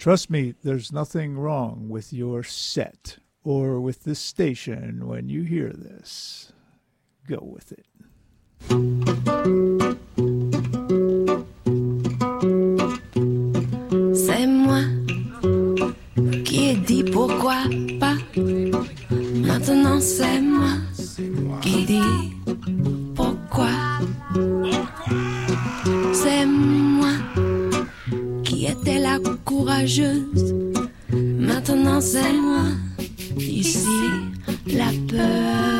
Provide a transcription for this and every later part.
Trust me, there's nothing wrong with your set or with this station when you hear this. Go with it. C'est moi qui ai dit pourquoi pas. Maintenant c'est moi qui dis Maintenant c'est moi ici la peureuse.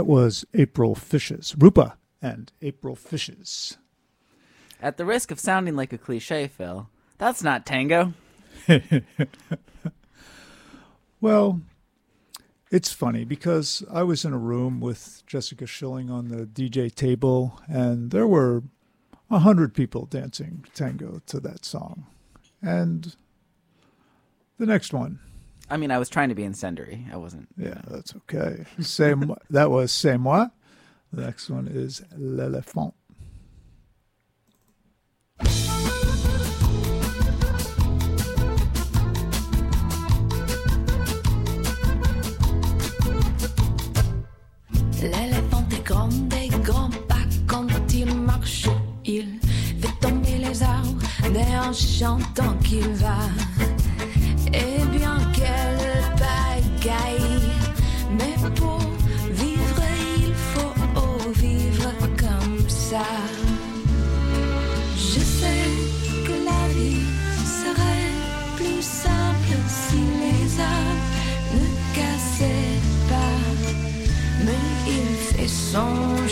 That was April Fishes, Rupa and April Fishes. At the risk of sounding like a cliche, Phil, that's not tango. Well, it's funny because I was in a room with Jessica Schilling on the DJ table, and there were a hundred people dancing tango to that song. And the next one, I mean, I was trying to be incendiary. I wasn't. Yeah, that's okay. Same. that was c'est moi. The next one is l'éléphant. L'éléphant est grand, des grand, pas quand il marche, il fait tomber les arbres, mais en chantant qu'il va. sont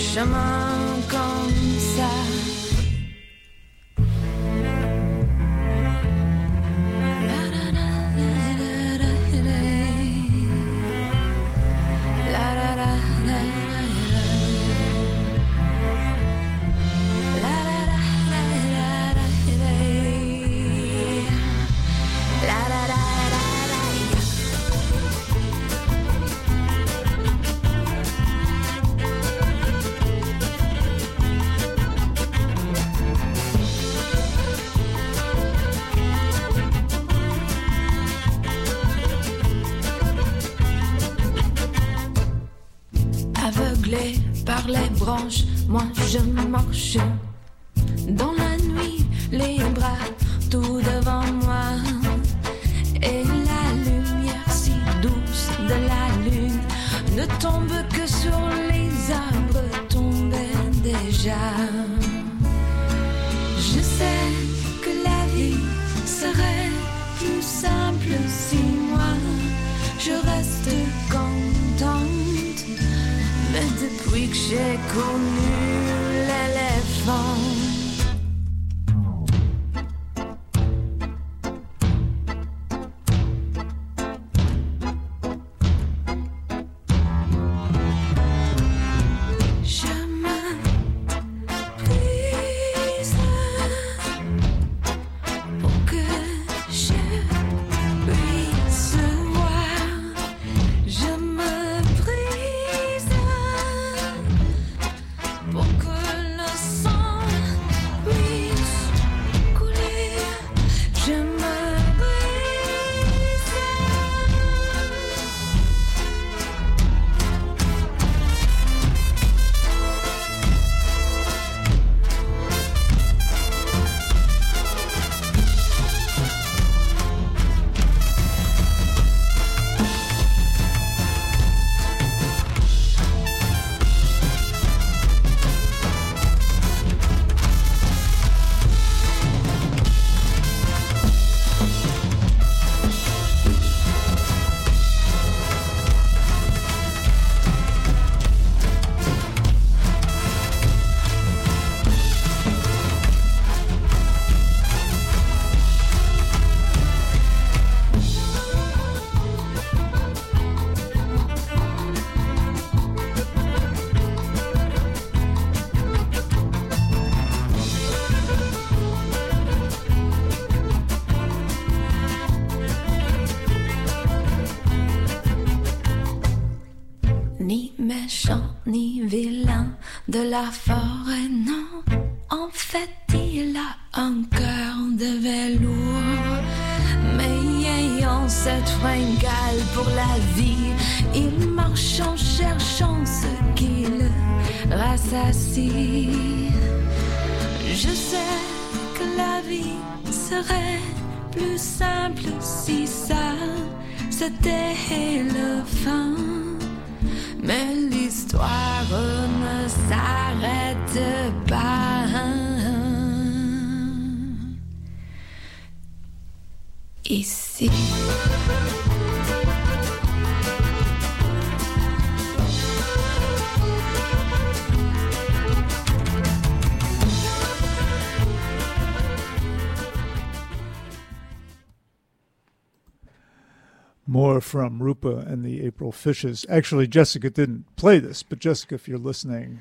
More from Rupa and the April Fishes. Actually, Jessica didn't play this, but Jessica, if you're listening,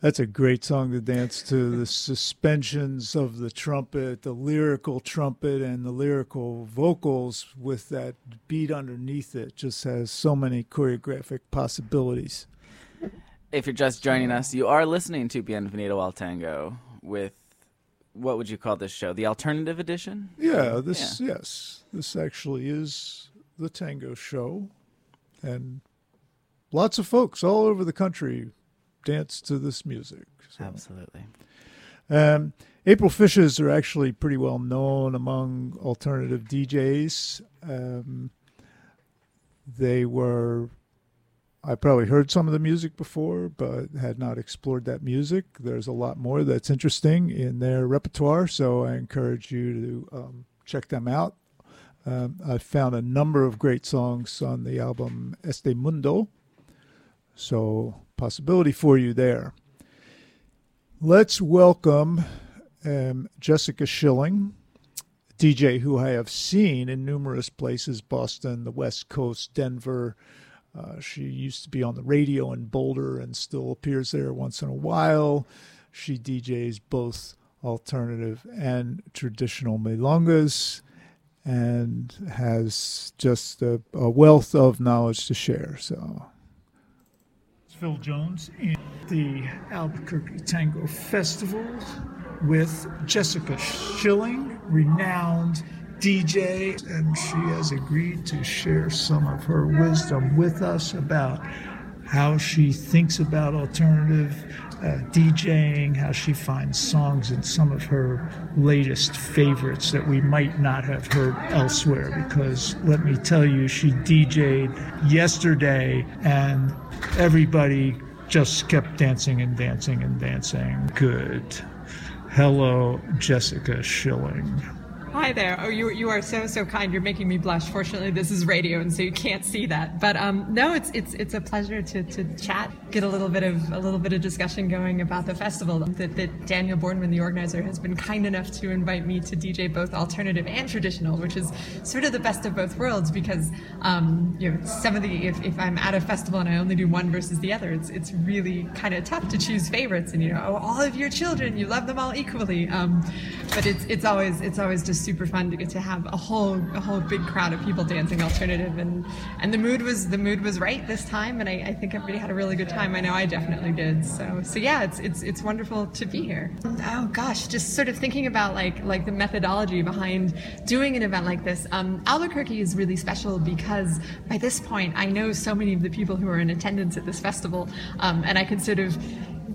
that's a great song to dance to. The suspensions of the trumpet, the lyrical trumpet, and the lyrical vocals with that beat underneath it just has so many choreographic possibilities. If you're just joining us, you are listening to Bienvenido al Tango with what would you call this show? The alternative edition? Yeah, this yes, this actually is the tango show, and lots of folks all over the country dance to this music. So, Absolutely. um, April Fishes are actually pretty well known among alternative DJs. Um, they were. I probably heard some of the music before, but had not explored that music. There's a lot more that's interesting in their repertoire, so I encourage you to um, check them out. Um, I found a number of great songs on the album Este Mundo, so possibility for you there. Let's welcome um, Jessica Schilling, DJ who I have seen in numerous places Boston, the West Coast, Denver. Uh, she used to be on the radio in Boulder and still appears there once in a while. She DJs both alternative and traditional milongas and has just a, a wealth of knowledge to share. So It's Phil Jones in the Albuquerque Tango Festival with Jessica Schilling, renowned DJ, and she has agreed to share some of her wisdom with us about how she thinks about alternative uh, DJing, how she finds songs in some of her latest favorites that we might not have heard elsewhere. Because let me tell you, she DJ'd yesterday and everybody just kept dancing and dancing and dancing. Good. Hello, Jessica Schilling. Hi there. Oh, you, you are so so kind. You're making me blush. Fortunately, this is radio, and so you can't see that. But um, no, it's it's it's a pleasure to, to chat, get a little bit of a little bit of discussion going about the festival. That, that Daniel Boardman, the organizer, has been kind enough to invite me to DJ both alternative and traditional, which is sort of the best of both worlds. Because um, you know, some of the if, if I'm at a festival and I only do one versus the other, it's it's really kind of tough to choose favorites. And you know, oh, all of your children, you love them all equally. Um, but it's it's always it's always just super fun to get to have a whole a whole big crowd of people dancing alternative and and the mood was the mood was right this time and I, I think everybody had a really good time. I know I definitely did. So so yeah, it's it's it's wonderful to be here. Oh gosh, just sort of thinking about like like the methodology behind doing an event like this. Um, Albuquerque is really special because by this point I know so many of the people who are in attendance at this festival, um, and I can sort of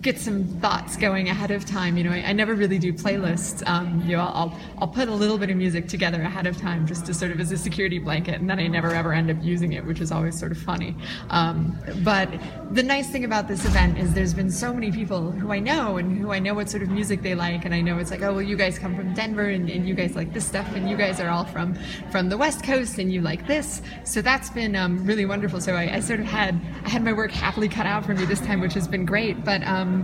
get some thoughts going ahead of time. You know, I, I never really do playlists. Um, you know, I'll, I'll put a little bit of music together ahead of time just to sort of as a security blanket, and then I never ever end up using it, which is always sort of funny. Um, but the nice thing about this event is there's been so many people who I know and who I know what sort of music they like, and I know it's like, oh, well, you guys come from Denver, and, and you guys like this stuff, and you guys are all from from the West Coast, and you like this. So that's been um, really wonderful. So I, I, sort of had I had my work happily cut out for me this time, which has been great. But um,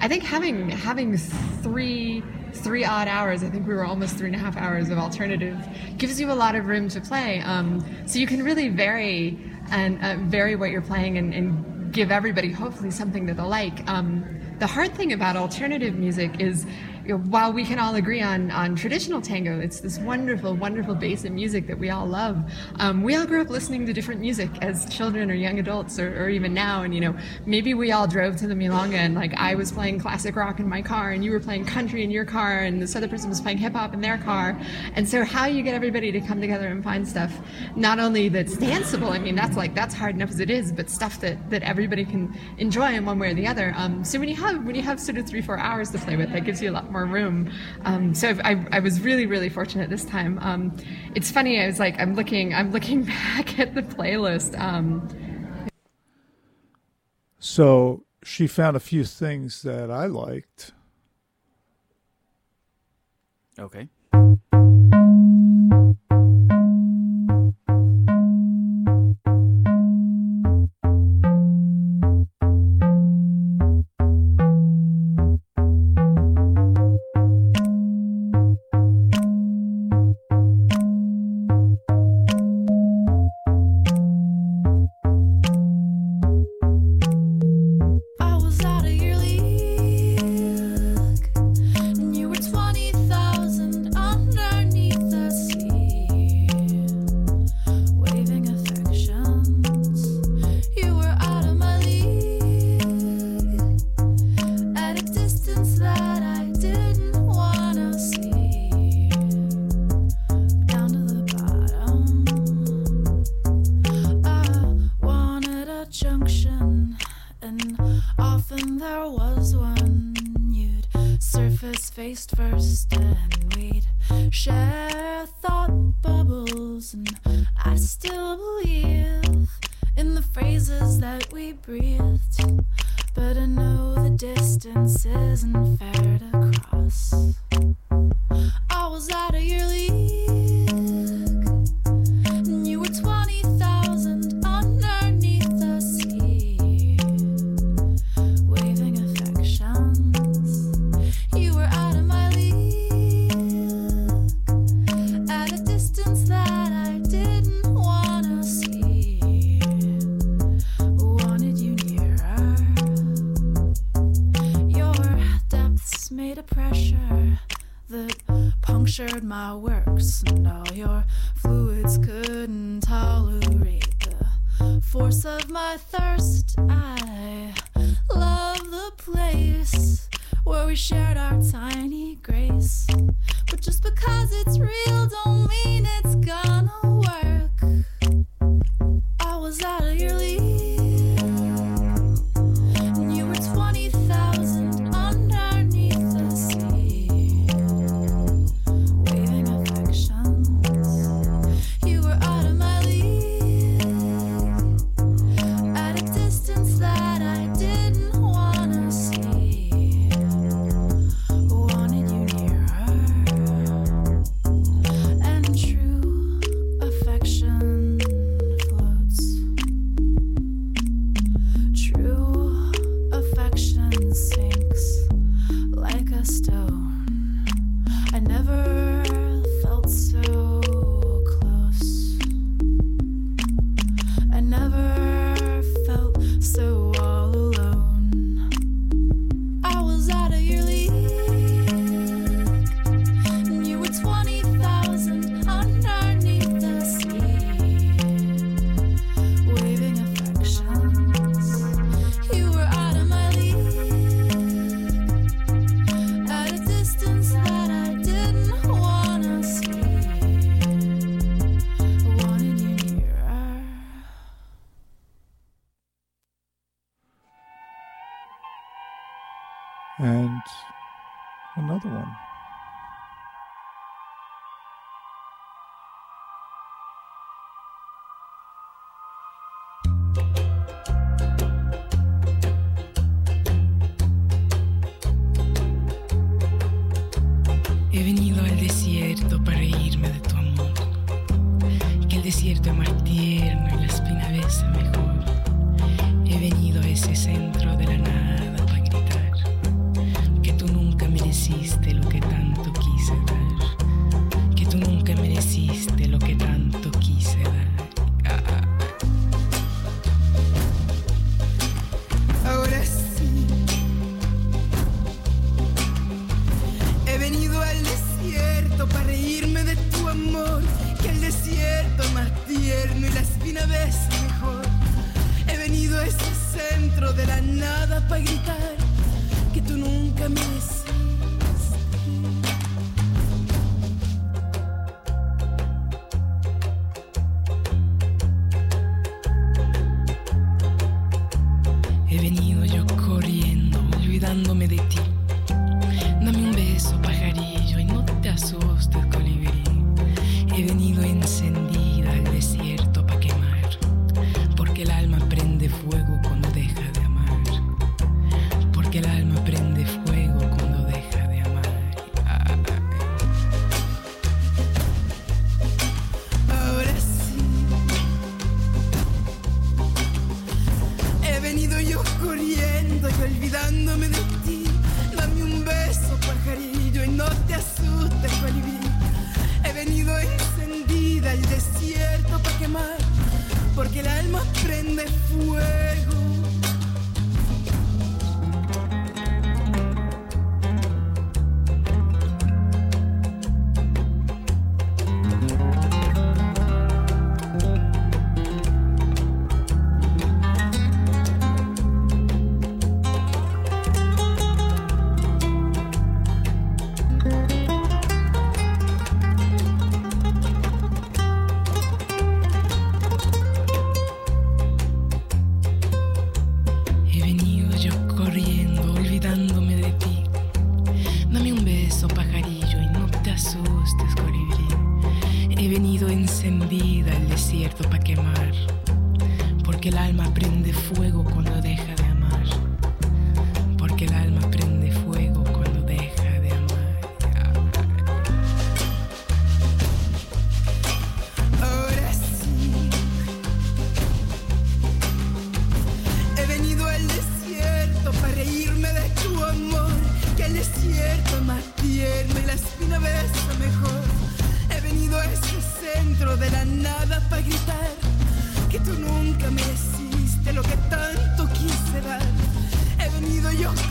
I think having having three three odd hours, I think we were almost three and a half hours of alternative, gives you a lot of room to play. Um, so you can really vary and uh, vary what you're playing and, and, give everybody hopefully something that they'll like. Um, the hard thing about alternative music is you know, while we can all agree on, on traditional tango, it's this wonderful, wonderful base of music that we all love. Um, we all grew up listening to different music as children or young adults or, or, even now. And, you know, maybe we all drove to the Milonga and like I was playing classic rock in my car and you were playing country in your car and this other person was playing hip hop in their car. And so how you get everybody to come together and find stuff, not only that's danceable, I mean, that's like, that's hard enough as it is, but stuff that, that everybody can enjoy in one way or the other. Um, so when you have, when you have sort of three, four hours to play with, that gives you a lot more more room. Um, so I, I, was really, really fortunate this time. Um, it's funny. I was like, I'm looking, I'm looking back at the playlist. Um, so she found a few things that I liked. Okay. breakfast faced first, and we'd share thought bubbles. And I still believe in the phrases that we breathed, but I know the distance isn't fair to cross.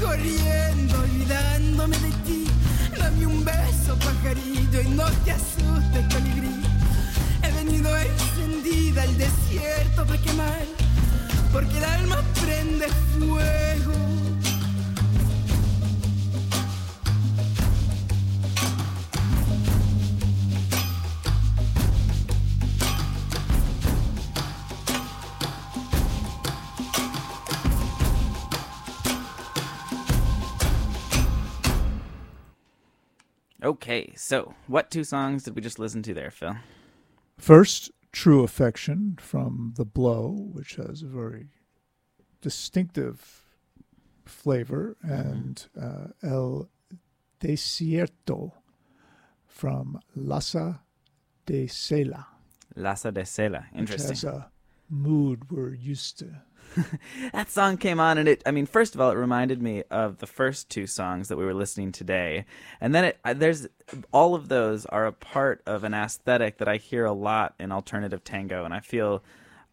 Corriendo, olvidándome de ti. Dame un beso, pajarillo, y no te asustes, colibrí. He venido encendida el desierto de quemar, porque el alma prende fuego. Okay, so what two songs did we just listen to there, Phil? First, True Affection from The Blow, which has a very distinctive flavor, and uh, El Desierto from Lhasa de Sela, Lhasa de Sela. which Interesting. has a mood we're used to. that song came on and it i mean first of all it reminded me of the first two songs that we were listening today. And then it there's all of those are a part of an aesthetic that i hear a lot in alternative tango. And i feel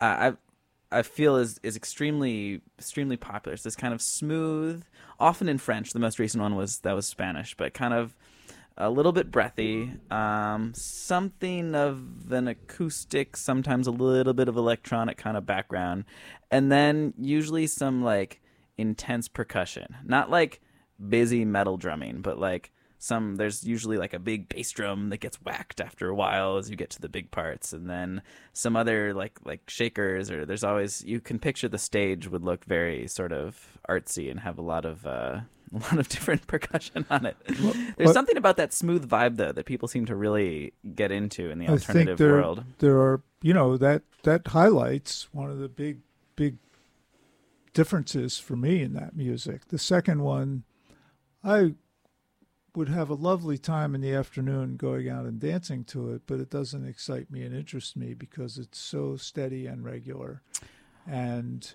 uh, i i feel is is extremely extremely popular. It's this kind of smooth often in french. The most recent one was that was spanish but kind of a little bit breathy, um, something of an acoustic, sometimes a little bit of electronic kind of background, and then usually some like intense percussion. Not like busy metal drumming, but like some there's usually like a big bass drum that gets whacked after a while as you get to the big parts and then some other like like shakers or there's always you can picture the stage would look very sort of artsy and have a lot of uh a lot of different percussion on it. There's what- something about that smooth vibe though that people seem to really get into in the I think alternative there world. there are you know that that highlights one of the big big differences for me in that music. The second one, I would have a lovely time in the afternoon going out and dancing to it, but it doesn't excite me and interest me because it's so steady and regular, and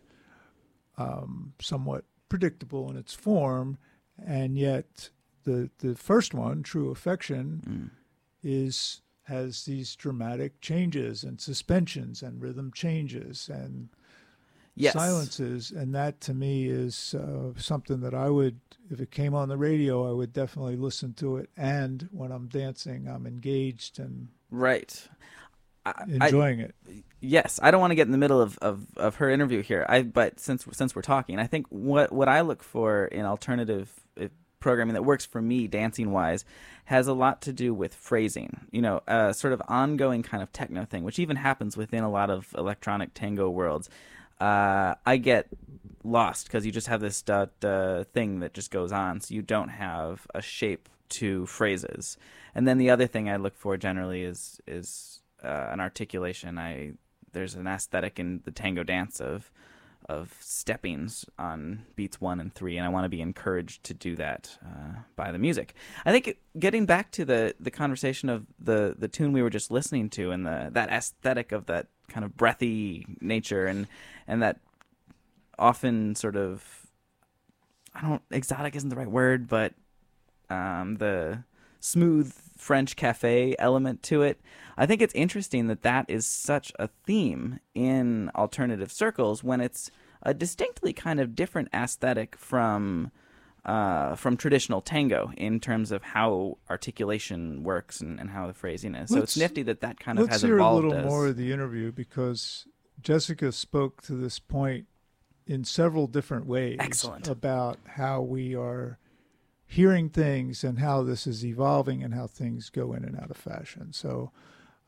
um, somewhat predictable in its form, and yet the the first one, True Affection, is has these dramatic changes and suspensions and rhythm changes and Yes. silences, and that to me is uh, something that I would, if it came on the radio, I would definitely listen to it. And when I'm dancing, I'm engaged and Right. I, I- enjoying it. yes, I don't want to get in the middle of, of, of her interview here. I but since since we're talking, I think what what I look for in alternative uh, programming that works for me dancing wise has a lot to do with phrasing. You know, a sort of ongoing kind of techno thing, which even happens within a lot of electronic tango worlds. Uh, I get lost because you just have this uh, uh, thing that just goes on, so you don't have a shape to phrases. And then the other thing I look for generally is is uh, an articulation. I there's an aesthetic in the tango dance of of steppings on beats one and three, and I want to be encouraged to do that uh, by the music. I think getting back to the the conversation of the the tune we were just listening to and the that aesthetic of that kind of breathy nature and and that often sort of I don't exotic isn't the right word, but um, the smooth French cafe element to it. I think it's interesting that that is such a theme in alternative circles when it's a distinctly kind of different aesthetic from uh, from traditional tango in terms of how articulation works and, and how the phrasing is. so Let's- it's nifty that that kind of Let's has hear a little as- more of the interview because Jessica spoke to this point in several different ways Excellent. about how we are hearing things and how this is evolving and how things go in and out of fashion. So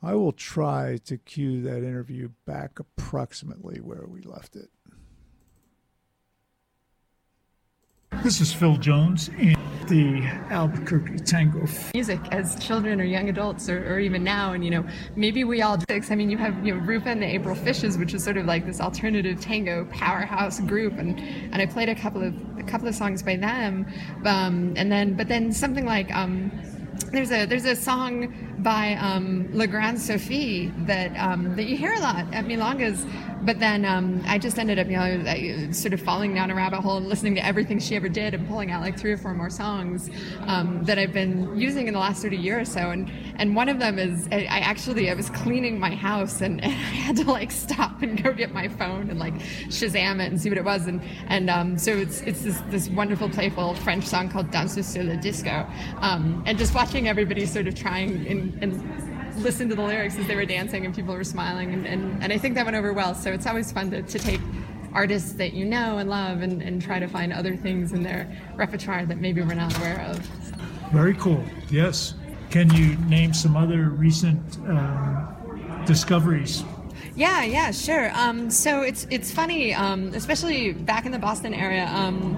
I will try to cue that interview back approximately where we left it. This is Phil Jones in the Albuquerque Tango music as children or young adults or, or even now and you know maybe we all i mean you have you know rupa and the april fishes which is sort of like this alternative tango powerhouse group and and i played a couple of a couple of songs by them um, and then but then something like um, there's a there's a song by um, La Grande Sophie that um, that you hear a lot at Milongas. But then um, I just ended up, you know, sort of falling down a rabbit hole and listening to everything she ever did and pulling out like three or four more songs um, that I've been using in the last 30 years or so. And and one of them is I, I actually I was cleaning my house and, and, I had to like stop and go get my phone and like Shazam it and see what it was. And and um, so it's it's this this wonderful playful French song called Danse sur le disco. Um, and just watching everybody sort of trying and, and listen to the lyrics as they were dancing and people were smiling and, and, and I think that went over well. So it's always fun to, to take artists that you know and love and, and try to find other things in their repertoire that maybe we're not aware of. Very cool. Yes. Can you name some other recent um, discoveries? Yeah, yeah, sure. Um, so it's it's funny, um, especially back in the Boston area. Um,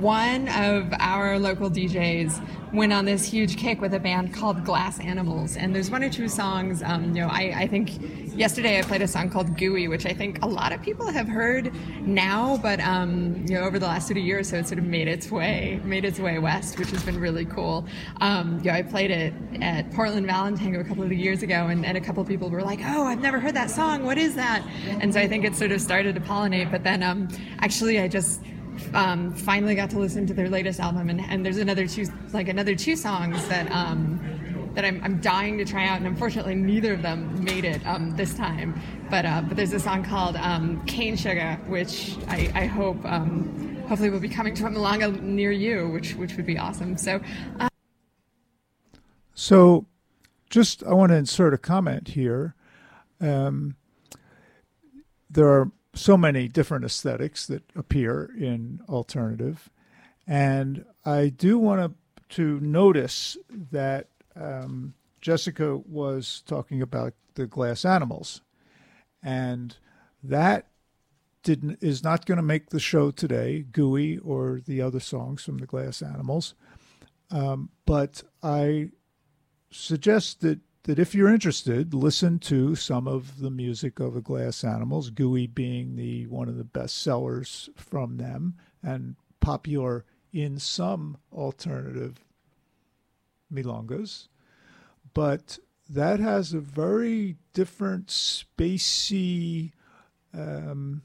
one of our local DJs went on this huge kick with a band called Glass Animals, and there's one or two songs. Um, you know, I, I think yesterday I played a song called Gooey, which I think a lot of people have heard now, but um, you know, over the last sort of year or so, it sort of made its way, made its way west, which has been really cool. Um, you know, I played it at Portland Valentango a couple of years ago, and, and a couple of people were like, "Oh, I've never heard that song. What is that?" And so I think it sort of started to pollinate. But then, um, actually, I just um, finally got to listen to their latest album, and, and there's another two, like another two songs that um, that I'm, I'm dying to try out, and unfortunately neither of them made it um, this time. But uh, but there's a song called um, Cane Sugar, which I, I hope um, hopefully will be coming to a Milonga near you, which which would be awesome. So. Uh, so, just I want to insert a comment here. Um, there are so many different aesthetics that appear in alternative. And I do want to, to notice that um, Jessica was talking about the glass animals. And that didn't is not going to make the show today, Gooey or the other songs from the Glass Animals. Um, but I suggest that that if you're interested, listen to some of the music of the Glass Animals, Gooey being the one of the best sellers from them and popular in some alternative milongas. But that has a very different spacey um,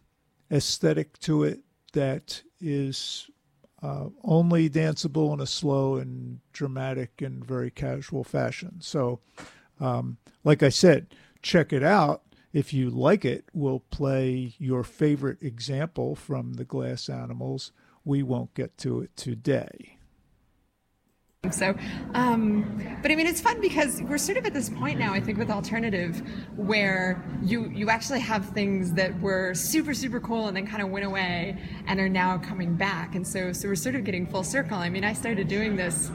aesthetic to it that is uh, only danceable in a slow and dramatic and very casual fashion. So um, like I said, check it out. If you like it, we'll play your favorite example from the glass animals. We won't get to it today. So, um, but I mean, it's fun because we're sort of at this point now, I think, with alternative, where you you actually have things that were super super cool and then kind of went away and are now coming back, and so so we're sort of getting full circle. I mean, I started doing this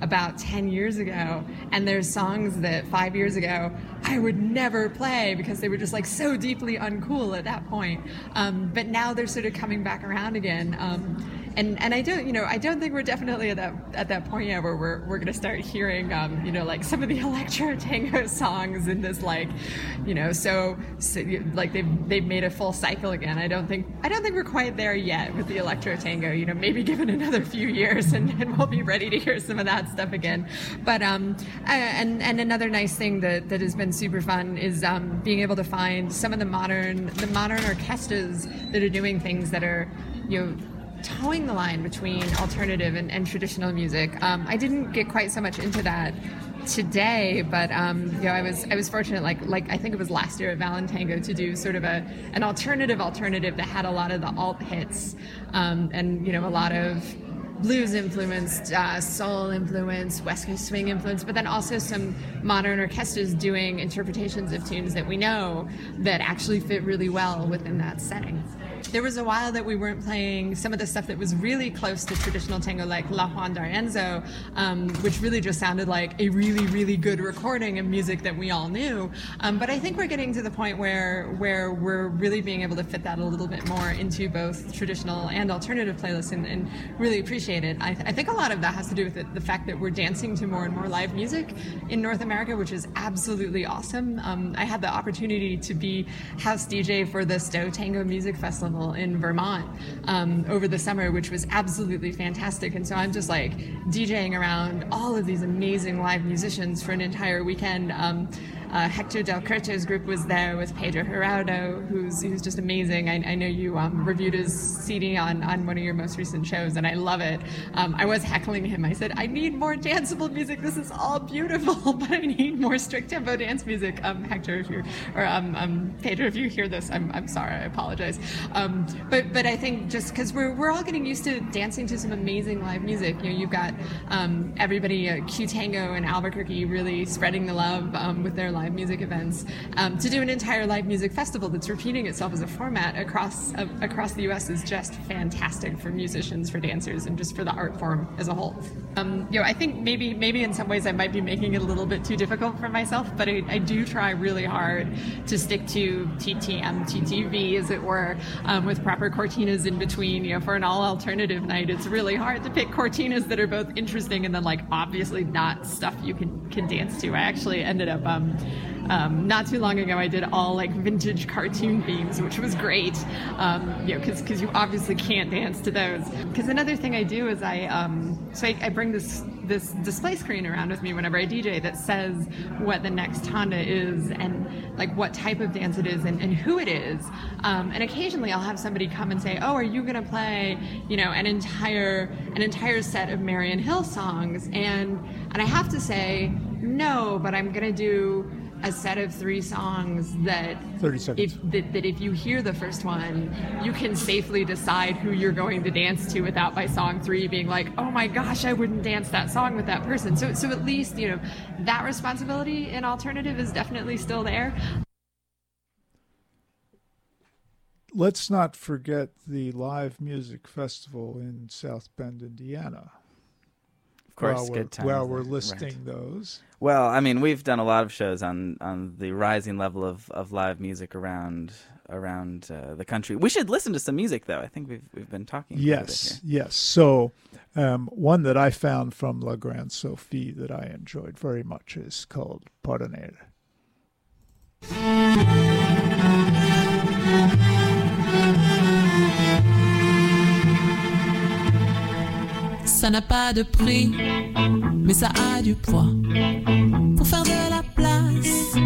about 10 years ago and there's songs that five years ago i would never play because they were just like so deeply uncool at that point. Um, but now they're sort of coming back around again. Um, and and I don't you know I don't think we're definitely at that at that point yet where we're we're gonna start hearing um, you know like some of the electro tango songs in this like you know so, so like they've they've made a full cycle again. I don't think I don't think we're quite there yet with the electro tango. You know maybe given another few years and, and we'll be ready to hear some of that stuff again. But um and and another nice thing that that has been super fun is um, being able to find some of the modern the modern orchestras that are doing things that are you know towing the line between alternative and, and traditional music. Um, I didn't get quite so much into that today, but um, you know, I was I was fortunate, like like I think it was last year at Valentango, to do sort of a an alternative alternative that had a lot of the alt hits, um, and you know a lot of blues influenced, uh, soul influence, West Coast swing influence, but then also some modern orchestras doing interpretations of tunes that we know that actually fit really well within that setting there was a while that we weren't playing some of the stuff that was really close to traditional tango, like La Juan D'Arienzo, um, which really just sounded like a really, really good recording of music that we all knew. Um, but I think we're getting to the point where where we're really being able to fit that a little bit more into both traditional and alternative playlists and, and really appreciate it. I, I, think a lot of that has to do with the, the, fact that we're dancing to more and more live music in North America, which is absolutely awesome. Um, I had the opportunity to be house DJ for the Stowe Tango Music Festival Festival in Vermont um, over the summer, which was absolutely fantastic. And so I'm just like DJing around all of these amazing live musicians for an entire weekend. Um, uh, Hector Del Curto's group was there with Pedro Giraudo, who's who's just amazing. I, I know you um, reviewed his CD on, on one of your most recent shows, and I love it. Um, I was heckling him. I said, I need more danceable music. This is all beautiful, but I need more strict tempo dance music. Um, Hector, if you or um, um, Pedro, if you hear this, I'm, I'm sorry. I apologize. Um, but but I think just because we're we're all getting used to dancing to some amazing live music. You know, you've got everybody, uh, Q Tango and Albuquerque, really spreading the love with their live music events. Um, to do an entire live music festival that's repeating itself as a format across uh, across the U.S. is just fantastic for musicians, for dancers, and just for the art form as a whole. Um, you know, I think maybe maybe in some ways I might be making it a little bit too difficult for myself, but I, I do try really hard to stick to TTM, TTV, as it were, um, with proper cortinas in between. You know, for an all alternative night, it's really hard to pick cortinas that are both interesting and then like obviously not stuff you can can dance to. I actually ended up um, um, not too long ago, I did all like vintage cartoon themes, which was great. Um, you know, because you obviously can't dance to those. Because another thing I do is I um, so I, I bring this this display screen around with me whenever I DJ that says what the next tanda is and like what type of dance it is and, and who it is. Um, and occasionally I'll have somebody come and say, "Oh, are you going to play, you know, an entire an entire set of Marian Hill songs?" And and I have to say, no, but I'm going to do a set of three songs that 30 seconds. if that, that if you hear the first one you can safely decide who you're going to dance to without by song three being like oh my gosh i wouldn't dance that song with that person so so at least you know that responsibility in alternative is definitely still there Let's not forget the live music festival in South Bend, Indiana. Of course, while we're, good times. while we're there. listing Right. those. Well, I mean, we've done a lot of shows on on the rising level of, of live music around around uh, the country. We should listen to some music, though. I think we've we've been talking. quite a bit Yes, here. yes. So, um, one that I found from La Grande Sophie that I enjoyed very much is called Pardonner. Ça n'a pas de prix, mais ça a du poids. Pour faire de la place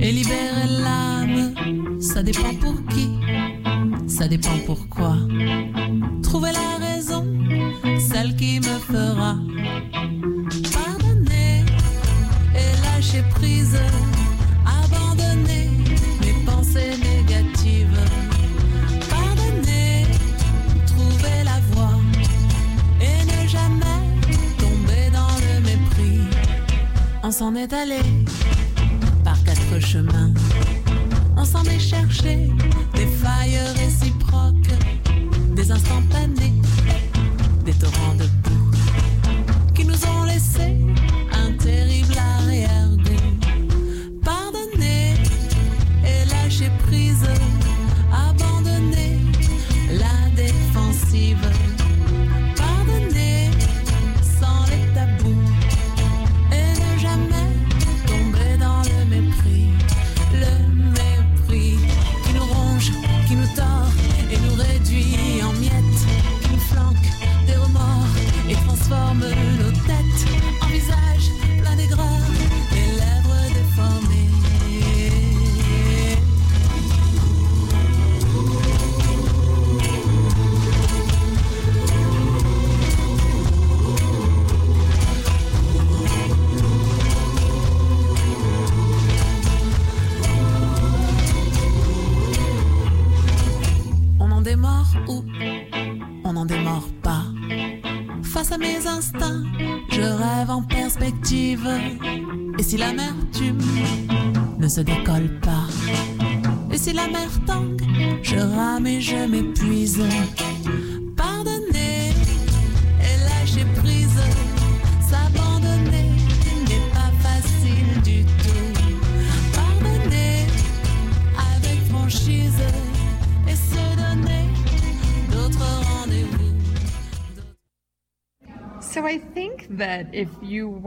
et libérer l'âme, ça dépend pour qui, ça dépend pourquoi. Trouver la raison, celle qui me fera pardonner et lâcher prise, abandonner mes pensées On s'en est allé par quatre chemins. On s'en est cherché des failles réciproques, des instantanés, des torrents de boue qui nous ont laissé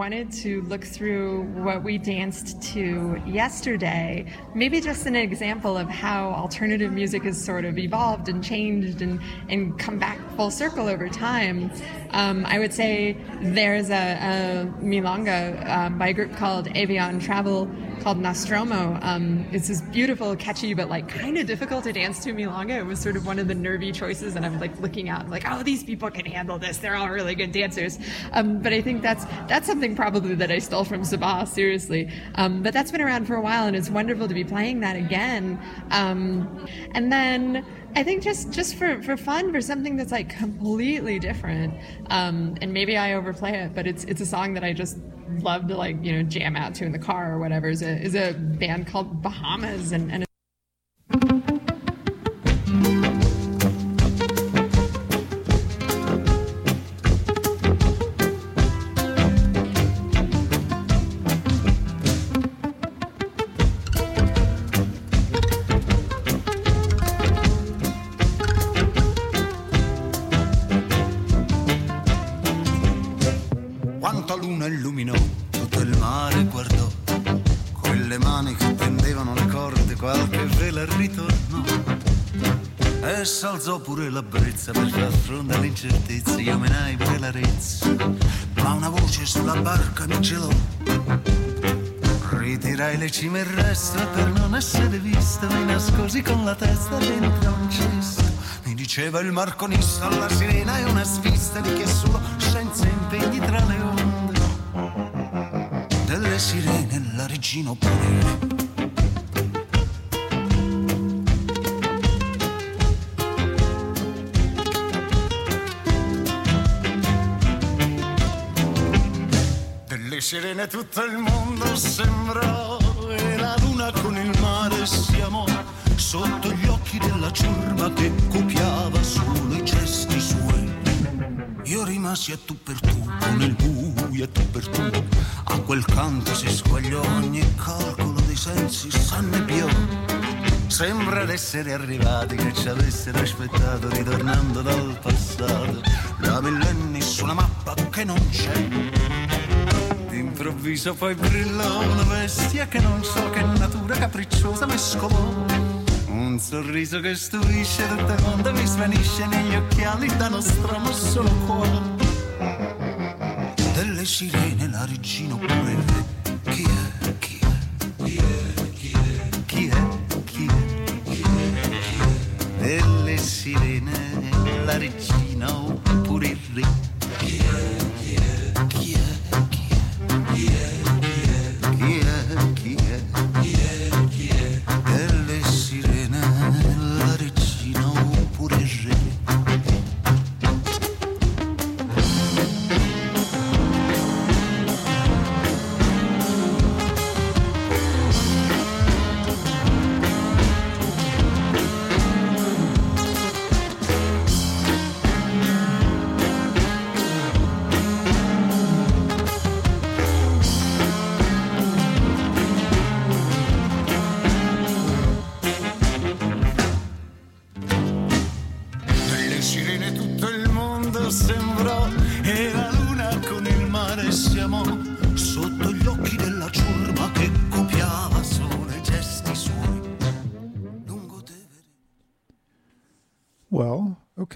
wanted to look through what we danced to yesterday, maybe just an example of how alternative music has sort of evolved and changed and, and come back full circle over time, um, I would say there's a, a milonga um, by a group called Avion Travel called Nostromo. Um, it's this beautiful, catchy, but like kind of difficult to dance to milonga. It was sort of one of the nervy choices, and I'm like looking out, like, oh, these people can handle this. They're all really good dancers. Um, but I think that's that's something probably that I stole from Sabah, seriously. Um, but that's been around for a while, and it's wonderful to be playing that again. Um, and then. I think just just for, for fun, for something that's like completely different, um, and maybe I overplay it, but it's it's a song that I just love to like you know jam out to in the car or whatever. Is a is a band called Bahamas, and, and le cime resto e per non essere vista mi nascosi con la testa dentro un cesto. Mi diceva il marconista alla sirena è una svista di chi è solo senza impegni tra le onde. Delle sirene la regina oppure delle sirene tutto il mondo sembrò che copiava solo i gesti suoi. Io rimasi a tu per tu il buio e tu per tu. A quel canto si squagliò ogni calcolo dei sensi s'annebbiò Sembra d'essere arrivati che ci avessero aspettato ritornando dal passato. Da millenni su una mappa che non c'è. D'improvviso poi brillò una bestia che non so che natura capricciosa mescolò un sorriso che stupisce tutto il mondo mi svanisce negli occhiali da nostromo solo qua delle sirene la regina oppure il re chi è? chi è? chi è? chi è? chi è? chi è? delle sirene la regina oppure il re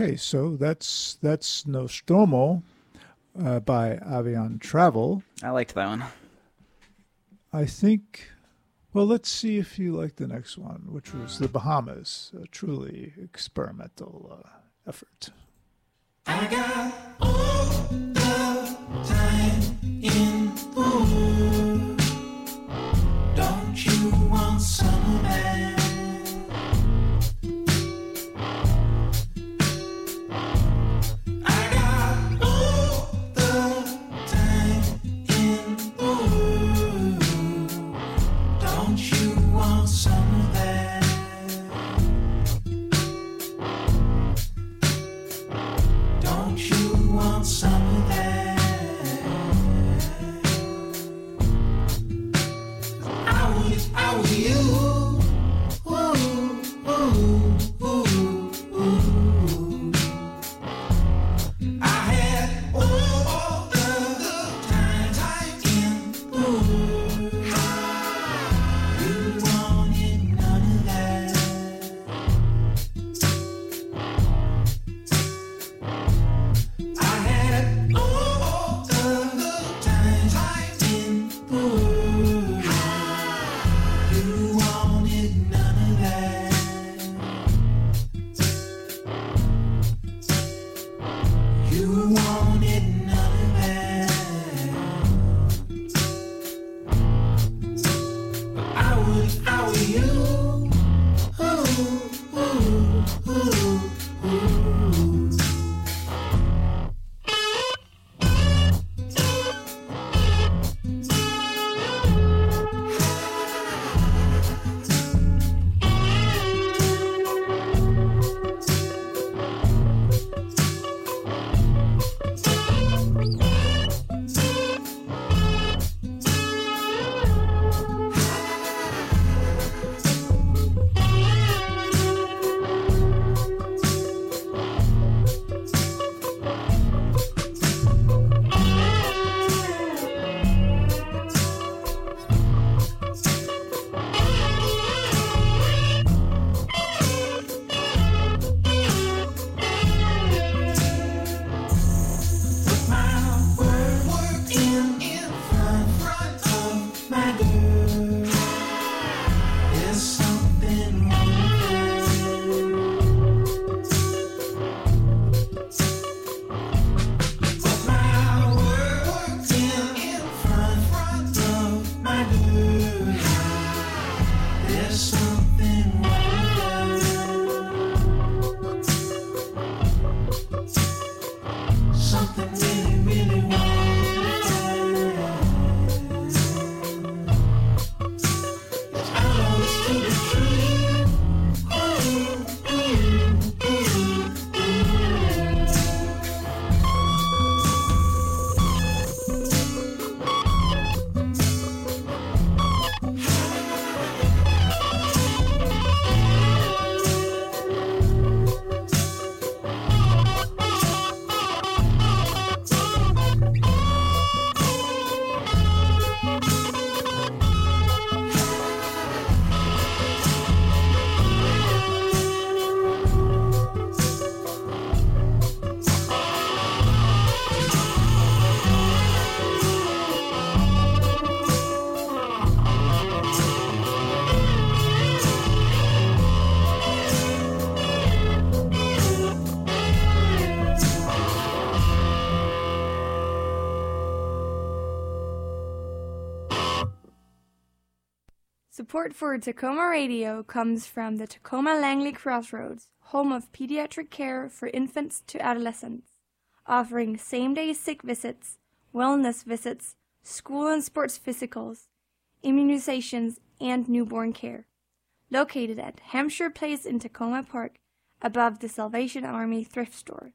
okay, so that's that's Nostromo uh, by Avion Travel. I liked that one. I think. Well, let's see if you like the next one, which was the Bahamas, a truly experimental uh, effort. I got all the time in the world. Don't you want some Support for Takoma Radio comes from the Takoma Langley Crossroads, home of pediatric care for infants to adolescents, offering same day sick visits, wellness visits, school and sports physicals, immunizations, and newborn care. Located at Hampshire Place in Takoma Park, above the Salvation Army thrift store.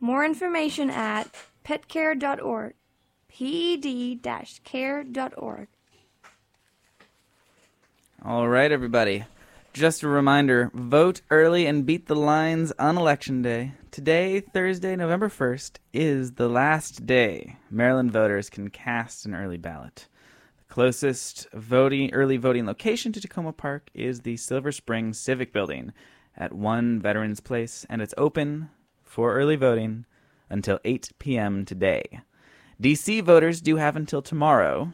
More information at petcare.org, ped-care.org. All right, everybody. Just a reminder vote early and beat the lines on Election Day. Today, Thursday, November 1st, is the last day Maryland voters can cast an early ballot. The closest voting early voting location to Takoma Park is the Silver Spring Civic Building at 1 Veterans Place, and it's open for early voting until 8 p.m. today. DC voters do have until tomorrow,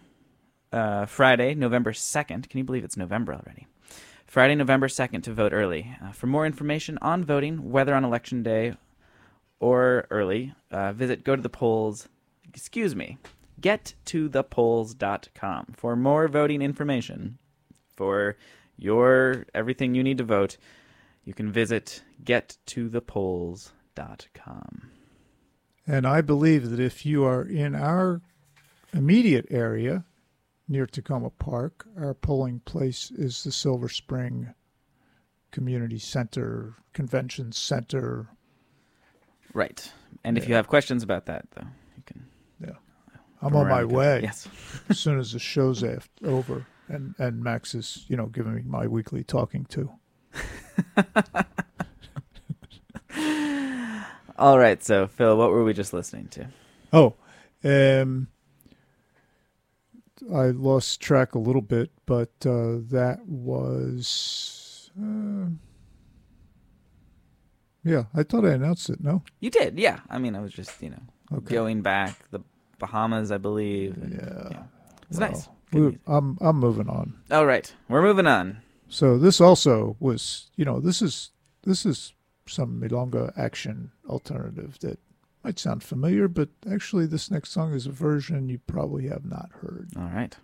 uh, Friday, November 2nd. Can you believe it's November already? Friday, November 2nd to vote early. Uh, for more information on voting, whether on election day or early, uh, visit go to the polls, excuse me, get to the polls.com for more voting information for your everything you need to vote. You can visit gettothepolls.com. And I believe that if you are in our immediate area near Takoma Park, our polling place is the Silver Spring Community Center, Convention Center. Right. And if you have questions about that, though, you can. Yeah. I'm on my way. Yes. as soon as the show's over and, and Max is, you know, giving me my weekly talking to. All right. So, Phil, what were we just listening to? Oh, um, I lost track a little bit, but uh, that was. Uh, yeah, I thought I announced it. No, You did, yeah. I mean, I was just, you know, Okay. going back the Bahamas, I believe. and- Yeah. It's Well, nice. We- I'm I'm moving on. All right, we're moving on. So this also was, you know, this is this is some milonga action alternative that might sound familiar, but actually this next song is a version you probably have not heard. All right.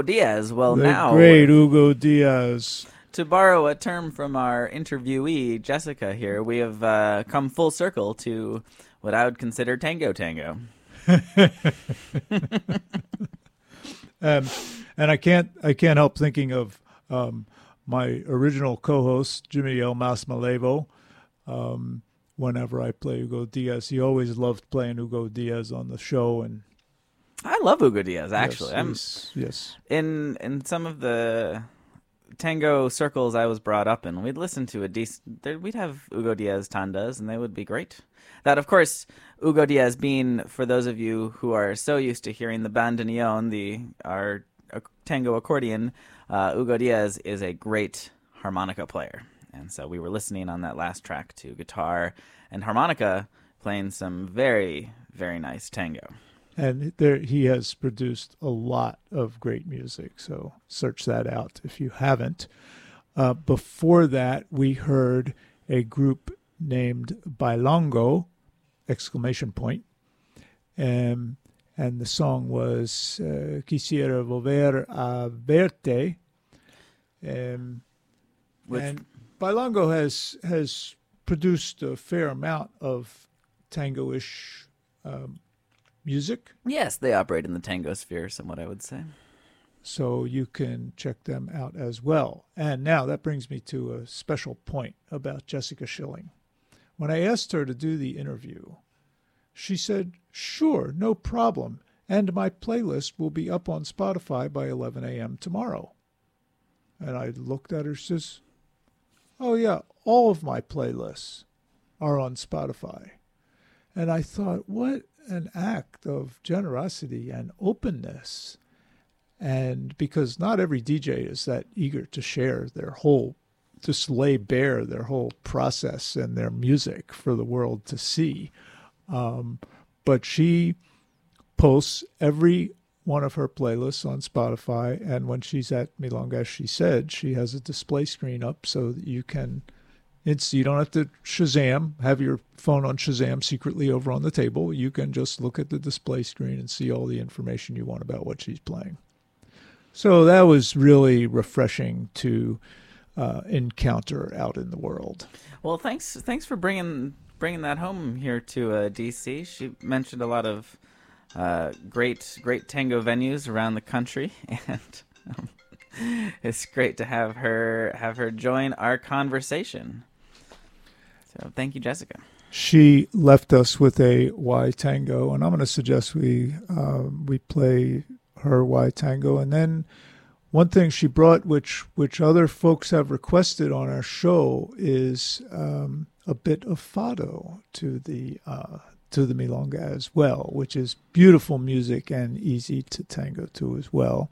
Hugo Diaz. Well, the now great Hugo Diaz. to borrow a term from our interviewee Jessica here, we have uh, come full circle to what I would consider tango tango. Um, and I can't I can't help thinking of um, my original co-host Jimmy El Masmalevo. Um, whenever I play Hugo Diaz, he always loved playing Hugo Diaz on the show, and I love Hugo Diaz. Actually, yes, I'm yes. in in some of the tango circles I was brought up in, we'd listen to a decent. We'd have Hugo Diaz tandas, and they would be great. That, of course, Hugo Diaz being for those of you who are so used to hearing the bandoneon, the our uh, tango accordion. Uh, Hugo Diaz is a great harmonica player, and so we were listening on that last track to guitar and harmonica playing some very very nice tango. And there he has produced a lot of great music. So search that out if you haven't. Uh, before that, we heard a group named Bailongo! Exclamation point, um, and the song was uh, "Quisiera volver a verte." Um, Which- and Bailongo has has produced a fair amount of tango-ish um, music. Yes, they operate in the tango sphere, somewhat I would say. so you can check them out as well. And now that brings me to a special point about Jessica Schilling. When I asked her to do the interview, she said, Sure, no problem. And my playlist will be up on Spotify by 11 a.m. tomorrow. And I looked at her, says, Oh, yeah, all of my playlists are on Spotify. And I thought, what an act of generosity and openness and because not every DJ is that eager to share their whole, just lay bare their whole process and their music for the world to see. Um, but she posts every one of her playlists on Spotify, and when she's at Milonga, she said she has a display screen up so that you can. It's you don't have to Shazam, have your phone on Shazam secretly over on the table. You can just look at the display screen and see all the information you want about what she's playing. So that was really refreshing to uh, encounter out in the world. Well, thanks thanks for bringing bringing that home here to uh, DC. She mentioned a lot of uh, great great tango venues around the country, and um, it's great to have her have her join our conversation. So thank you, Jessica. She left us with a Y tango, and I'm going to suggest we uh, we play her Y tango, and then one thing she brought, which which other folks have requested on our show, is um, a bit of fado to the uh, to the milonga as well, which is beautiful music and easy to tango to as well.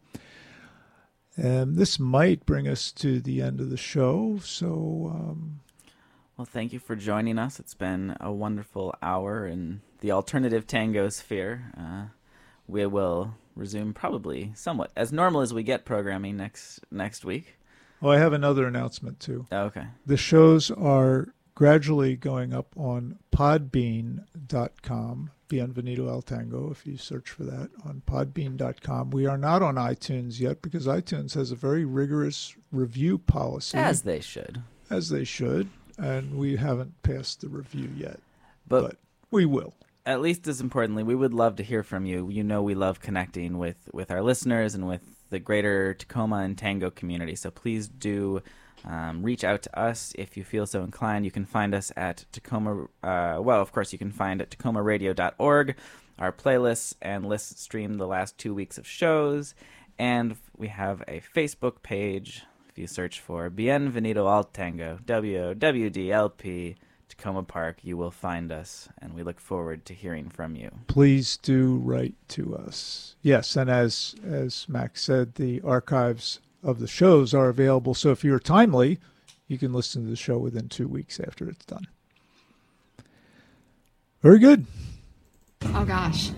And this might bring us to the end of the show, so. Um, Well, thank you for joining us. It's been a wonderful hour in the alternative tango sphere. Uh, we will resume probably somewhat as normal as we get programming next next week. Oh, I have another announcement too. Oh, okay. The shows are gradually going up on podbean.com. Bienvenido al Tango, if you search for that on podbean.com. We are not on iTunes yet because iTunes has a very rigorous review policy. As they should. As they should. And we haven't passed the review yet. But, but we will. At least as importantly, we would love to hear from you. You know we love connecting with, with our listeners and with the greater Takoma and Tango community. So please do um, reach out to us if you feel so inclined. You can find us at Takoma. Uh, well, of course, you can find at TakomaRadio.org our playlists and list stream the last two weeks of shows. And we have a Facebook page. If you search for Bienvenido al Tango, WWDLP, Takoma Park, you will find us. And we look forward to hearing from you. Please do write to us. Yes, and as as Max said, the archives of the shows are available. So if you're timely, you can listen to the show within two weeks after it's done. Very good. Oh gosh.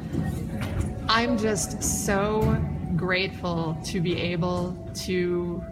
I'm just so grateful to be able to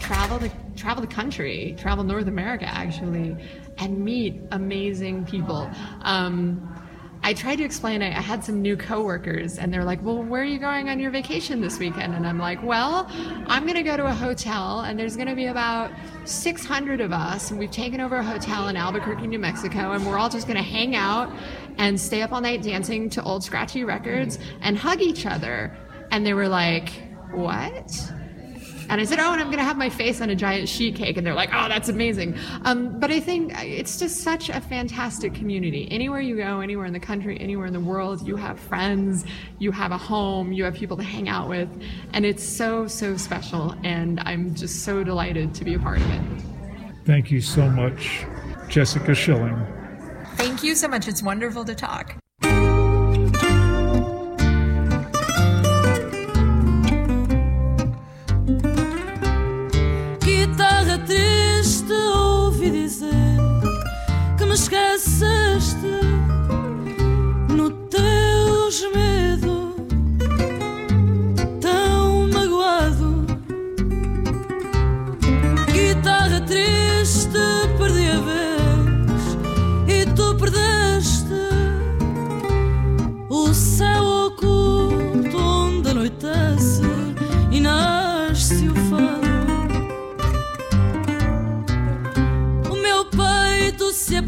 travel the travel the country, travel North America actually, and meet amazing people. Um, I tried to explain. I, I had some new coworkers, and they're like, "Well, where are you going on your vacation this weekend?" And I'm like, "Well, I'm going to go to a hotel, and there's going to be about 600 of us, and we've taken over a hotel in Albuquerque, New Mexico, and we're all just going to hang out and stay up all night dancing to old scratchy records and hug each other." And they were like, "What?" And I said, "Oh, and I'm going to have my face on a giant sheet cake." And they're like, "Oh, that's amazing." Um, but I think it's just such a fantastic community. Anywhere you go, anywhere in the country, anywhere in the world, you have friends, you have a home, you have people to hang out with, and it's so so special. And I'm just so delighted to be a part of it. Thank you so much, Jessica Schilling. Thank you so much. It's wonderful to talk.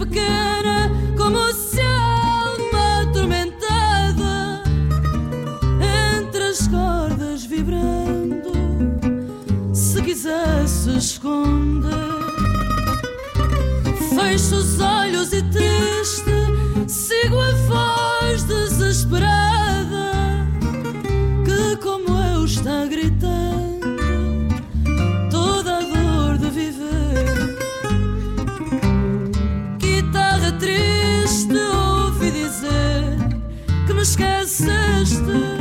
Pequena como se alma atormentada entre as cordas vibrando se quisesse esconder. Fecho os olhos e triste esqueceste